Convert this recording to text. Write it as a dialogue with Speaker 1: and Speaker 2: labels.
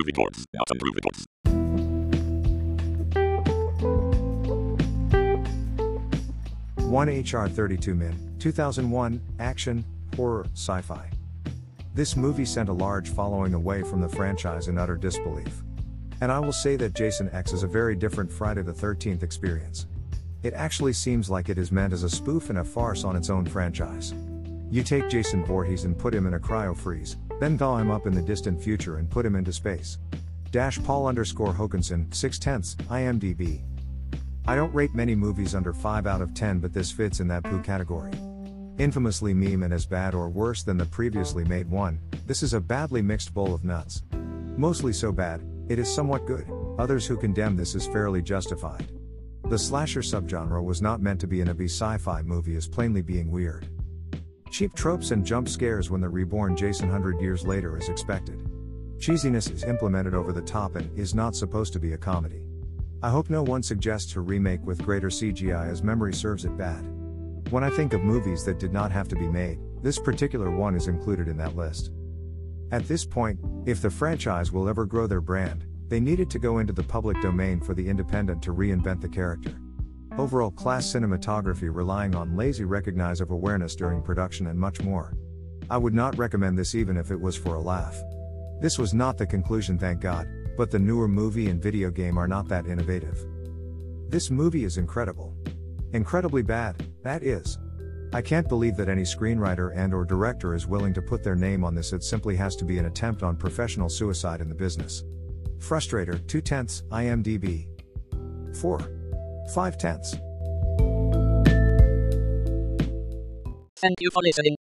Speaker 1: movie boards. Out and boards.
Speaker 2: One HR 32 Min, 2001, action, horror, sci fi. This movie sent a large following away from the franchise in utter disbelief. And I will say that Jason X is a very different Friday the 13th experience. It actually seems like it is meant as a spoof and a farce on its own franchise. You take Jason Voorhees and put him in a cryo freeze, then thaw him up in the distant future and put him into space. Dash Paul underscore Hokinson, 6 tenths, IMDb. I don't rate many movies under 5 out of 10, but this fits in that poo category. Infamously meme and as bad or worse than the previously made one, this is a badly mixed bowl of nuts. Mostly so bad, it is somewhat good, others who condemn this is fairly justified. The slasher subgenre was not meant to be in a B sci fi movie as plainly being weird. Cheap tropes and jump scares when the reborn Jason 100 years later is expected. Cheesiness is implemented over the top and is not supposed to be a comedy. I hope no one suggests a remake with greater CGI as memory serves it bad. When I think of movies that did not have to be made, this particular one is included in that list. At this point, if the franchise will ever grow their brand, they needed to go into the public domain for the independent to reinvent the character. Overall class cinematography relying on lazy recognize of awareness during production and much more. I would not recommend this even if it was for a laugh. This was not the conclusion, thank God, but the newer movie and video game are not that innovative. This movie is incredible. Incredibly bad, that is. I can't believe that any screenwriter and or director is willing to put their name on this it simply has to be an attempt on professional suicide in the business. Frustrator, 2 tenths, IMDb. 4. 5 tenths.
Speaker 3: Thank you for listening.